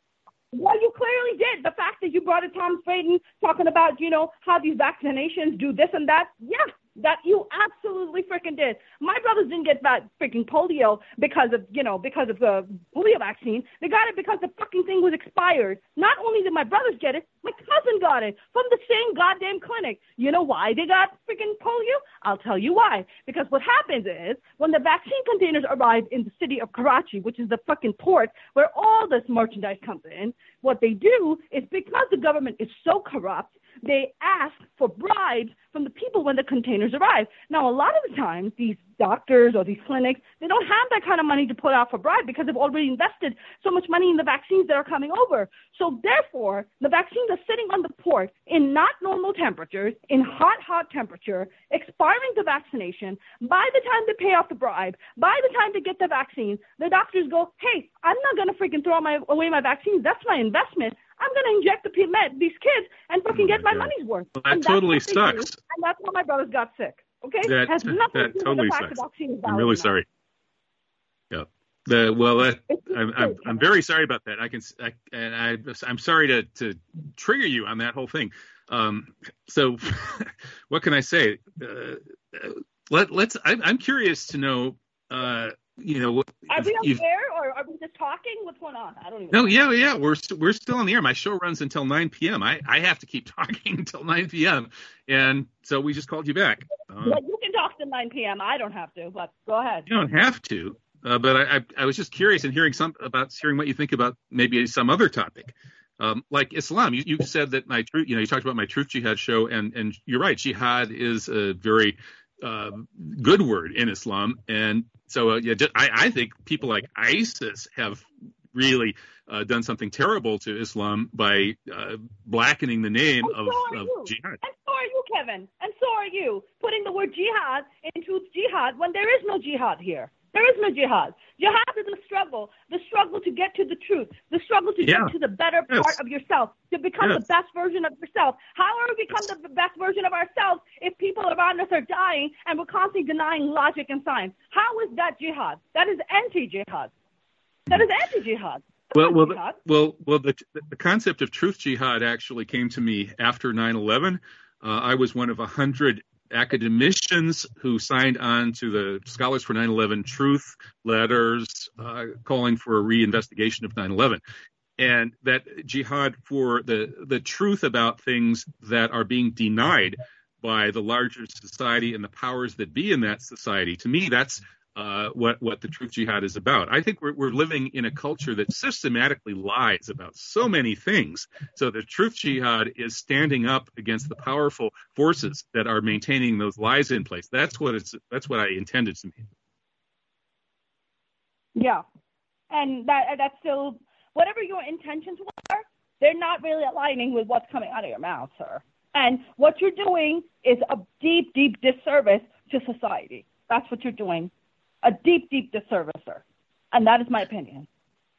Well, you clearly did. The fact that you brought in Tom Frieden talking about, you know, how these vaccinations do this and that. Yeah, that you absolutely freaking did. My brothers didn't get that freaking polio because of, you know, because of the polio vaccine. They got it because the fucking thing was expired. Not only did my brothers get it, my cousin got it from the same goddamn clinic. You know why they got freaking polio? I'll tell you why. Because what happens is when the vaccine containers arrive in the city of Karachi, which is the fucking port where all this merchandise comes in, what they do is because the government is so corrupt, they ask for bribes from the people when the containers arrive. Now, a lot of the times, these doctors or these clinics, they don't have that kind of money to put out for bribe because they've already invested so much money in the vaccines that are coming over. So therefore, the vaccines are sitting on the port in not normal temperatures, in hot, hot temperature, expiring the vaccination. By the time they pay off the bribe, by the time they get the vaccine, the doctors go, hey, I'm not going to freaking throw my, away my vaccines. That's my investment. I'm going to inject the these kids and fucking oh get my, my money's worth. Well, that totally sucks. Do, and that's why my brothers got sick. Okay, that, has nothing that to do totally with the sucks. I'm really sorry. Yeah. The, well, uh, I'm, I'm, I'm very sorry about that. I can, I, and I, I'm sorry to, to trigger you on that whole thing. Um, so, what can I say? Uh, let, let's. I, I'm curious to know. Uh, you know, are we on air or are we just talking? What's going on? I don't even. No, know. yeah, yeah, we're we st- we're still on the air. My show runs until 9 p.m. I I have to keep talking until 9 p.m. And so we just called you back. Um, well, you can talk to 9 p.m. I don't have to, but go ahead. You don't have to, uh, but I, I, I was just curious in hearing some about hearing what you think about maybe some other topic. Um, like Islam, you, you said that my truth, you know, you talked about my truth jihad show, and and you're right, jihad is a very uh, good word in Islam, and so uh, yeah, I, I think people like ISIS have really uh, done something terrible to Islam by uh, blackening the name and of, so of jihad. And so are you, Kevin. And so are you, putting the word jihad into jihad when there is no jihad here. There is no jihad. Jihad is a struggle, the struggle to get to the truth, the struggle to yeah. get to the better yes. part of yourself, to become yes. the best version of yourself. How are we become the best version of ourselves if people around us are dying and we're constantly denying logic and science? How is that jihad? That is anti-jihad. That is anti-jihad. Well, well, the, well, well. The, the concept of truth jihad actually came to me after 9/11. Uh, I was one of a hundred academicians who signed on to the Scholars for 9/11 Truth letters, uh, calling for a reinvestigation of 9/11, and that jihad for the the truth about things that are being denied by the larger society and the powers that be in that society. To me, that's uh, what what the truth jihad is about. I think we're, we're living in a culture that systematically lies about so many things. So the truth jihad is standing up against the powerful forces that are maintaining those lies in place. That's what it's. That's what I intended to mean. Yeah, and that that's still whatever your intentions were. They're not really aligning with what's coming out of your mouth, sir. And what you're doing is a deep, deep disservice to society. That's what you're doing a deep, deep disservice, sir. And that is my opinion.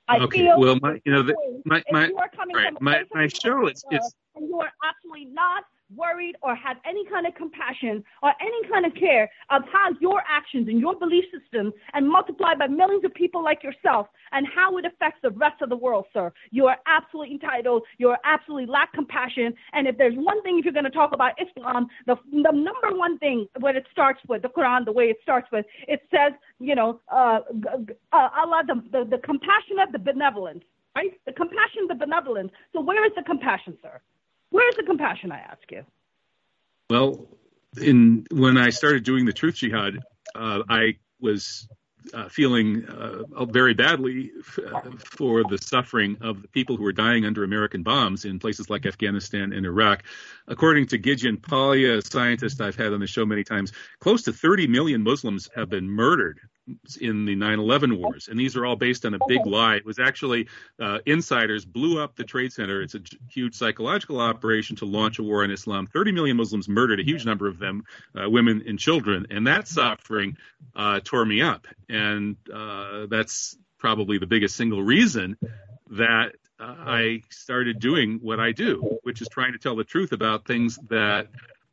I okay. feel well, my, you know, the, my, my, you are coming right, from a my, my show is, it's, and you are absolutely not worried or have any kind of compassion or any kind of care of how your actions and your belief system and multiplied by millions of people like yourself and how it affects the rest of the world, sir. You are absolutely entitled. You are absolutely lack compassion. And if there's one thing, if you're going to talk about Islam, the, the number one thing what it starts with, the Quran, the way it starts with, it says, you know, uh, uh, Allah, the, the, the compassionate, the benevolent, right? The compassion, the benevolent. So where is the compassion, sir? Where's the compassion, I ask you? Well, in when I started doing the truth jihad, uh, I was uh, feeling uh, very badly f- for the suffering of the people who were dying under American bombs in places like Afghanistan and Iraq. According to Gideon Polya, a scientist I've had on the show many times, close to 30 million Muslims have been murdered in the 9/11 wars, and these are all based on a big lie. It was actually uh, insiders blew up the Trade Center. It's a huge psychological operation to launch a war on Islam. 30 million Muslims murdered, a huge number of them uh, women and children, and that suffering uh, tore me up, and uh, that's probably the biggest single reason that uh, I started doing what I do, which is trying to tell the truth about things that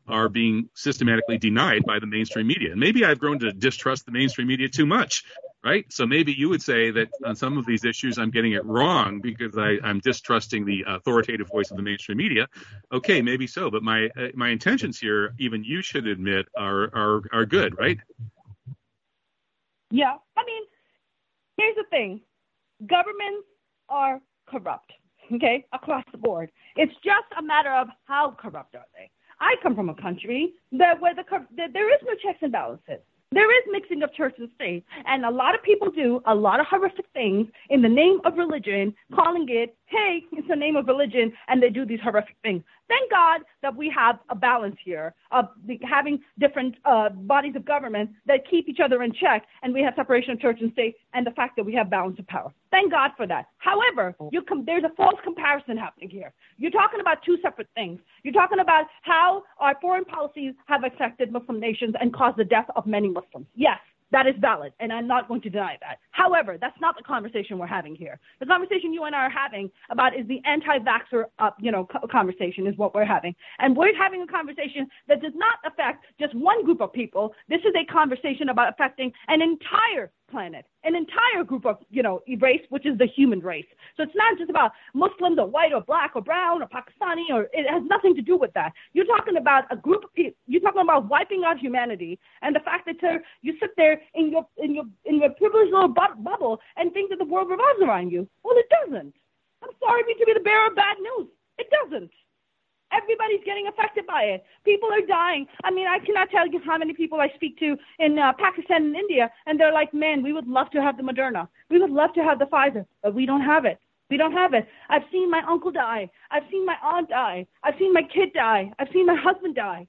are being systematically denied by the mainstream media. And maybe I've grown to distrust the mainstream media too much, right? So maybe you would say that on some of these issues I'm getting it wrong because I, am distrusting the authoritative voice of the mainstream media. Okay, maybe so, but my uh, my intentions here, even you should admit, are are are good, right? Yeah, I mean, here's the thing: governments are corrupt, okay, across the board. It's just a matter of how corrupt are they. I come from a country that where the, there is no checks and balances. There is mixing of church and state, and a lot of people do a lot of horrific things in the name of religion, calling it, hey, it's the name of religion, and they do these horrific things. Thank God that we have a balance here of having different uh, bodies of government that keep each other in check, and we have separation of church and state, and the fact that we have balance of power. Thank God for that. However, com- there's a false comparison happening here. You're talking about two separate things. You're talking about how our foreign policies have affected Muslim nations and caused the death of many Muslims. Yes, that is valid, and I'm not going to deny that. However, that's not the conversation we're having here. The conversation you and I are having about is the anti-vaxxer, uh, you know, conversation is what we're having, and we're having a conversation that does not affect just one group of people. This is a conversation about affecting an entire planet, an entire group of, you know, race, which is the human race. So it's not just about Muslims or white or black or brown or Pakistani, or it has nothing to do with that. You're talking about a group of people. You're talking about wiping out humanity, and the fact that uh, you sit there in your in your in your privileged little bu- bubble and think that the world revolves around you. Well, it doesn't. I'm sorry to be the bearer of bad news. It doesn't. Everybody's getting affected by it. People are dying. I mean, I cannot tell you how many people I speak to in uh, Pakistan and India, and they're like, man, we would love to have the Moderna. We would love to have the Pfizer, but we don't have it. We don't have it. I've seen my uncle die. I've seen my aunt die. I've seen my kid die. I've seen my husband die.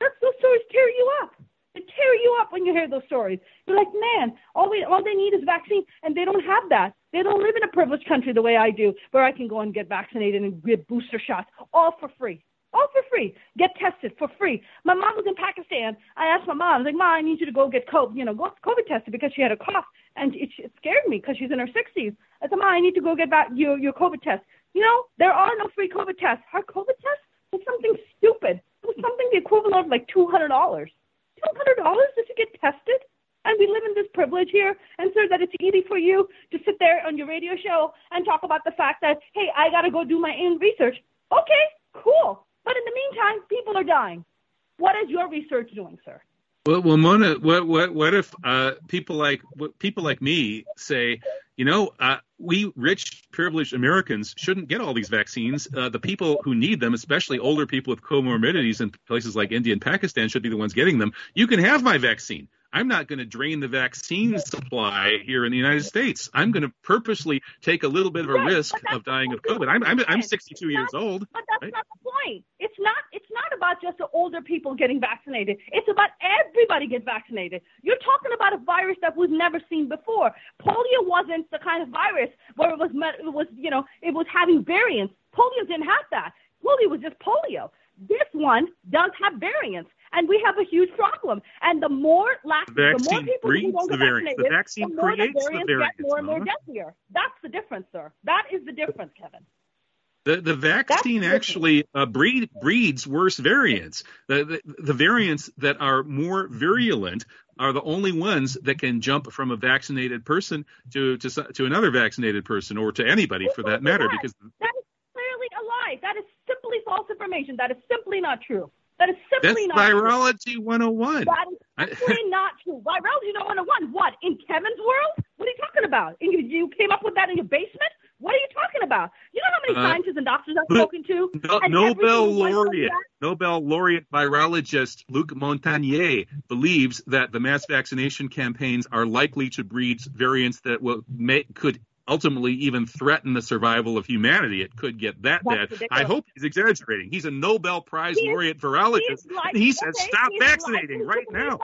That's, those stories tear you up. They tear you up when you hear those stories. You're like, man, all we all they need is vaccine, and they don't have that. They don't live in a privileged country the way I do, where I can go and get vaccinated and get booster shots, all for free. All for free. Get tested for free. My mom was in Pakistan. I asked my mom, I was like, Mom, I need you to go get COVID, you know, go COVID tested because she had a cough and it, it scared me because she's in her 60s. I said, Mom, I need to go get back your your COVID test. You know, there are no free COVID tests. Her COVID test was something stupid. It was something the equivalent of like two hundred dollars. Just to get tested? And we live in this privilege here, and sir, that it's easy for you to sit there on your radio show and talk about the fact that, hey, I got to go do my own research. Okay, cool. But in the meantime, people are dying. What is your research doing, sir? Well, well, Mona, what what what if uh, people like people like me say, you know, uh, we rich, privileged Americans shouldn't get all these vaccines. Uh, the people who need them, especially older people with comorbidities in places like India and Pakistan, should be the ones getting them. You can have my vaccine. I'm not going to drain the vaccine supply here in the United States. I'm going to purposely take a little bit of a Right, risk of dying of COVID. I'm, I'm, I'm 62 It's years old. But that's right? not the point. It's not. It's not about just the older people getting vaccinated. It's about everybody get vaccinated. You're talking about a virus that was never seen before. Polio wasn't the kind of virus where it was. met- It was you know it was having variants. Polio didn't have that. Polio was just polio. This one does have variants, and we have a huge problem. And the more lack, The the more people who don't get variants. The vaccinated, vaccine the more creates the the variants variants, get more and more deadlier. That's the difference, sir. That is the difference, Kevin. The the vaccine That's- actually uh, breed, breeds worse variants. The, the the variants that are more virulent are the only ones that can jump from a vaccinated person to to to another vaccinated person or to anybody for that matter. Because That is clearly a lie. That is simply false information. That is simply not true. That is that's simply not virology 101. true. That is simply not true. Virology 101. What? In Kevin's world? What are you talking about? And you, you came up with that in your basement? What are you talking about? You know how many Uh, scientists and doctors I've spoken to? No, Nobel single one of them laureate, Nobel laureate virologist Luc Montagnier believes that the mass vaccination campaigns are likely to breed variants that will make could ultimately even threaten the survival of humanity. It could get that That's bad. ridiculous. I hope he's exaggerating. He's a Nobel Prize He laureate virologist, like- he says okay, stop vaccinating right now.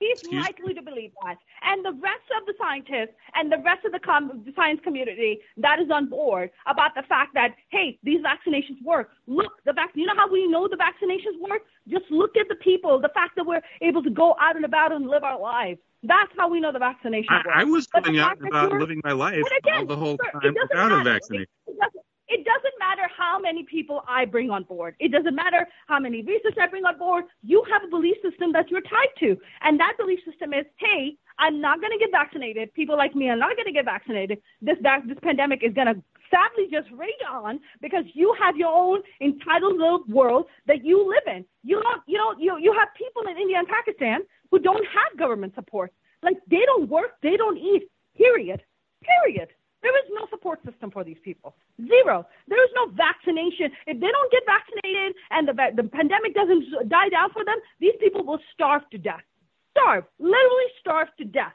He's Excuse- likely to believe that. And the rest of the scientists and the rest of the, com- the science community that is on board about the fact that, hey, these vaccinations work. Look, the vac- you know how we know the vaccinations work? Just look at the people, the fact that we're able to go out and about and live our lives. That's how we know the vaccination I, work. I was going out about living my life again, all the whole sir, time without a matter. vaccination. It, it it doesn't matter how many people I bring on board. It doesn't matter how many research I bring on board. You have a belief system that you're tied to. And that belief system is, hey, I'm not going to get vaccinated. People like me are not going to get vaccinated. This, this pandemic is going to sadly just rage on because you have your own entitled little world that you live in. You don't, you know, you, you have people in India and Pakistan who don't have government support. Like they don't work, they don't eat, period. Period. There is no support system for these people. Zero. There is no vaccination. If they don't get vaccinated and the, the pandemic doesn't die down for them, these people will starve to death. starve, literally starve to death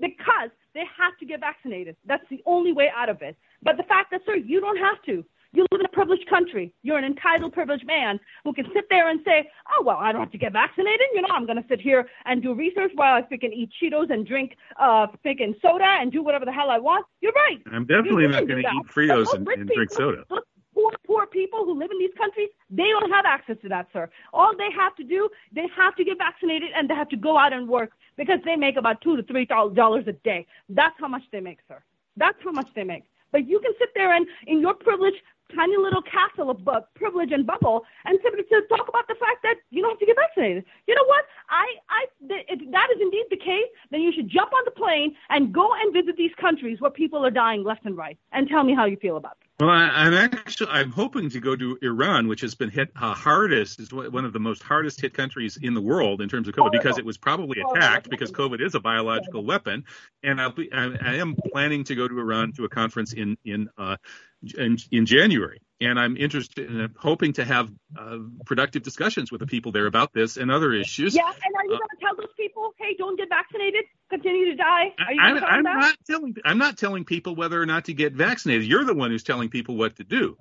because they have to get vaccinated. That's the only way out of it. But the fact that, sir, you don't have to. You live in a privileged country. You're an entitled, privileged man who can sit there and say, oh, well, I don't have to get vaccinated. You know, I'm going to sit here and do research while I freaking eat Cheetos and drink uh, freaking soda and do whatever the hell I want. You're right. I'm definitely not going to eat Fritos and, and drink soda. Poor, poor people who live in these countries, they don't have access to that, sir. All they have to do, they have to get vaccinated and they have to go out and work because they make about two to three dollars a day. That's how much they make, sir. That's how much they make. But you can sit there and, in your privilege, tiny little castle of bu- privilege and bubble and to, to talk about the fact that you don't have to get vaccinated. You know what? I, I, th- if that is indeed the case, then you should jump on the plane and go and visit these countries where people are dying left and right and tell me how you feel about it. Well, I, am actually I'm hoping to go to Iran, which has been hit uh, hardest, is one of the most hardest hit countries in the world in terms of COVID, because it was probably attacked because COVID is a biological weapon, and I'll be, I, I am planning to go to Iran to a conference in in uh, in, in January and I'm interested in hoping to have uh, productive discussions with the people there about this and other issues. Yeah, and are you uh, going to tell those people, "Hey, don't get vaccinated, continue to die"? Are you I, I'm, I'm not telling I'm not telling people whether or not to get vaccinated. You're the one who's telling people what to do.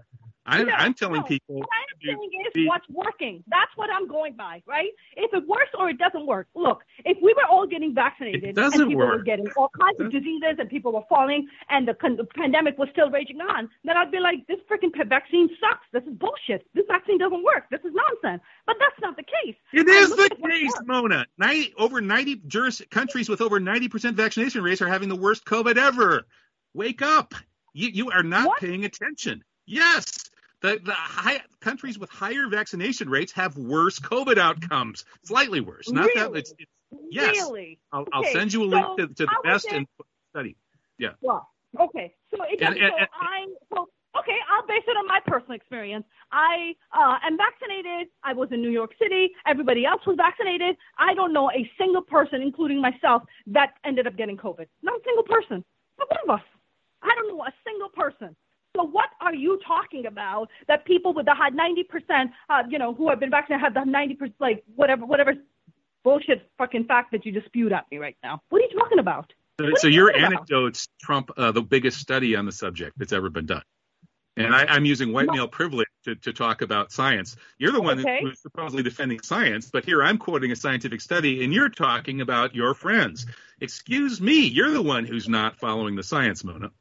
I'm, no, I'm telling no. people. What I'm saying is what's working. That's what I'm going by, right? If it works or it doesn't work. Look, if we were all getting vaccinated and people work. were getting all kinds of diseases and people were falling and the, the pandemic was still raging on, then I'd be like, this freaking vaccine sucks. This is bullshit. This vaccine doesn't work. This is nonsense. But that's not the case. It is the case, Mona. 90, over 90 juris, countries with over 90% vaccination rates are having the worst COVID ever. Wake up. You, you are not what? paying attention. Yes. The, the high, countries with higher vaccination rates have worse COVID outcomes, slightly worse. Not really? that it's, it's yes. Really? I'll, okay. I'll, send you a link to, to the best and study. Yeah. Well, okay. So, it, and, so and, I so okay. I'll base it on my personal experience. I uh, am vaccinated. I was in New York City. Everybody else was vaccinated. I don't know a single person, including myself, that ended up getting COVID. Not a single person. Not one of us. I don't know a single person. So what are you talking about that people with the high 90%, uh, you know, who have been vaccinated have the 90%, like whatever, whatever bullshit fucking fact that you just spewed at me right now? What are you talking about? So, so your anecdotes about? trump uh, the biggest study on the subject that's ever been done. And I, am using white male privilege to, to, talk about science. You're the one okay. who's supposedly defending science, but here I'm quoting a scientific study, and you're talking about your friends. Excuse me, you're the one who's not following the science, Mona.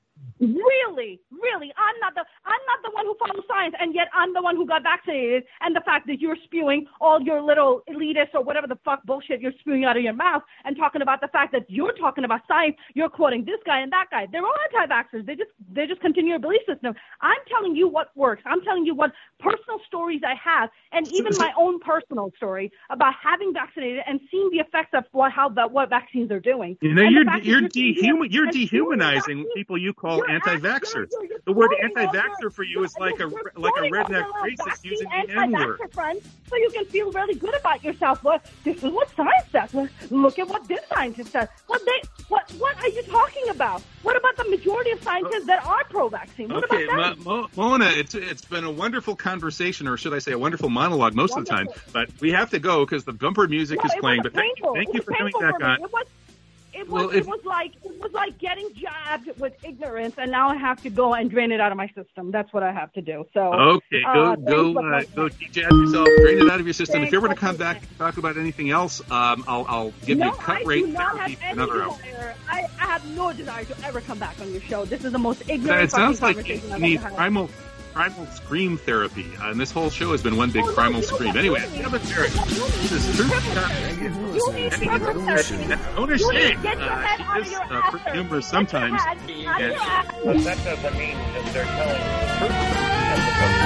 Really, really, I'm not the I'm not the one who follows science, and yet I'm the one who got vaccinated. And the fact that you're spewing all your little elitist or whatever the fuck bullshit you're spewing out of your mouth, and talking about the fact that you're talking about science, you're quoting this guy and that guy. They're all anti-vaxxers. They just they just continue your belief system. I'm telling you what works. I'm telling you what personal stories I have, and even my own personal story about having vaccinated and seeing the effects of what how the, what vaccines are doing. You know, you're you're, dehuman, you're dehumanizing people you call you're anti-vaxxers. You're, you're, the word anti-vaxxer for you is like a like a redneck racist using the N-word. So you can feel really good about yourself. Well, this is what science says. Look at what this scientist says. What they what what are you talking about? What about the majority of scientists that are pro-vaccine? What okay, about them? Mo- Mona, it's it's been a wonderful conversation, or should I say, a wonderful monologue most wonderful. of the time. But we have to go because the bumper music no, is playing. But thank, you, thank you for coming back on. It was, well, if, it was like it was like getting jabbed with ignorance, and now I have to go and drain it out of my system. That's what I have to do. So okay, go uh, go uh, go jab yourself, drain it out of your system. Thanks if you're going to come back and talk about anything else, um, I'll I'll give no, you a cut I rate do not have any another desire. I, I have no desire to ever come back on your show. This is the most ignorant. It sounds like you need primal primal scream therapy. Uh, and this whole show has been one big oh, primal no, scream. Anyway, Kevin Barrett. This is Truth Owner Shane. Uh, she is uh, pretty humorous sometimes. But that doesn't mean that they're telling the truth.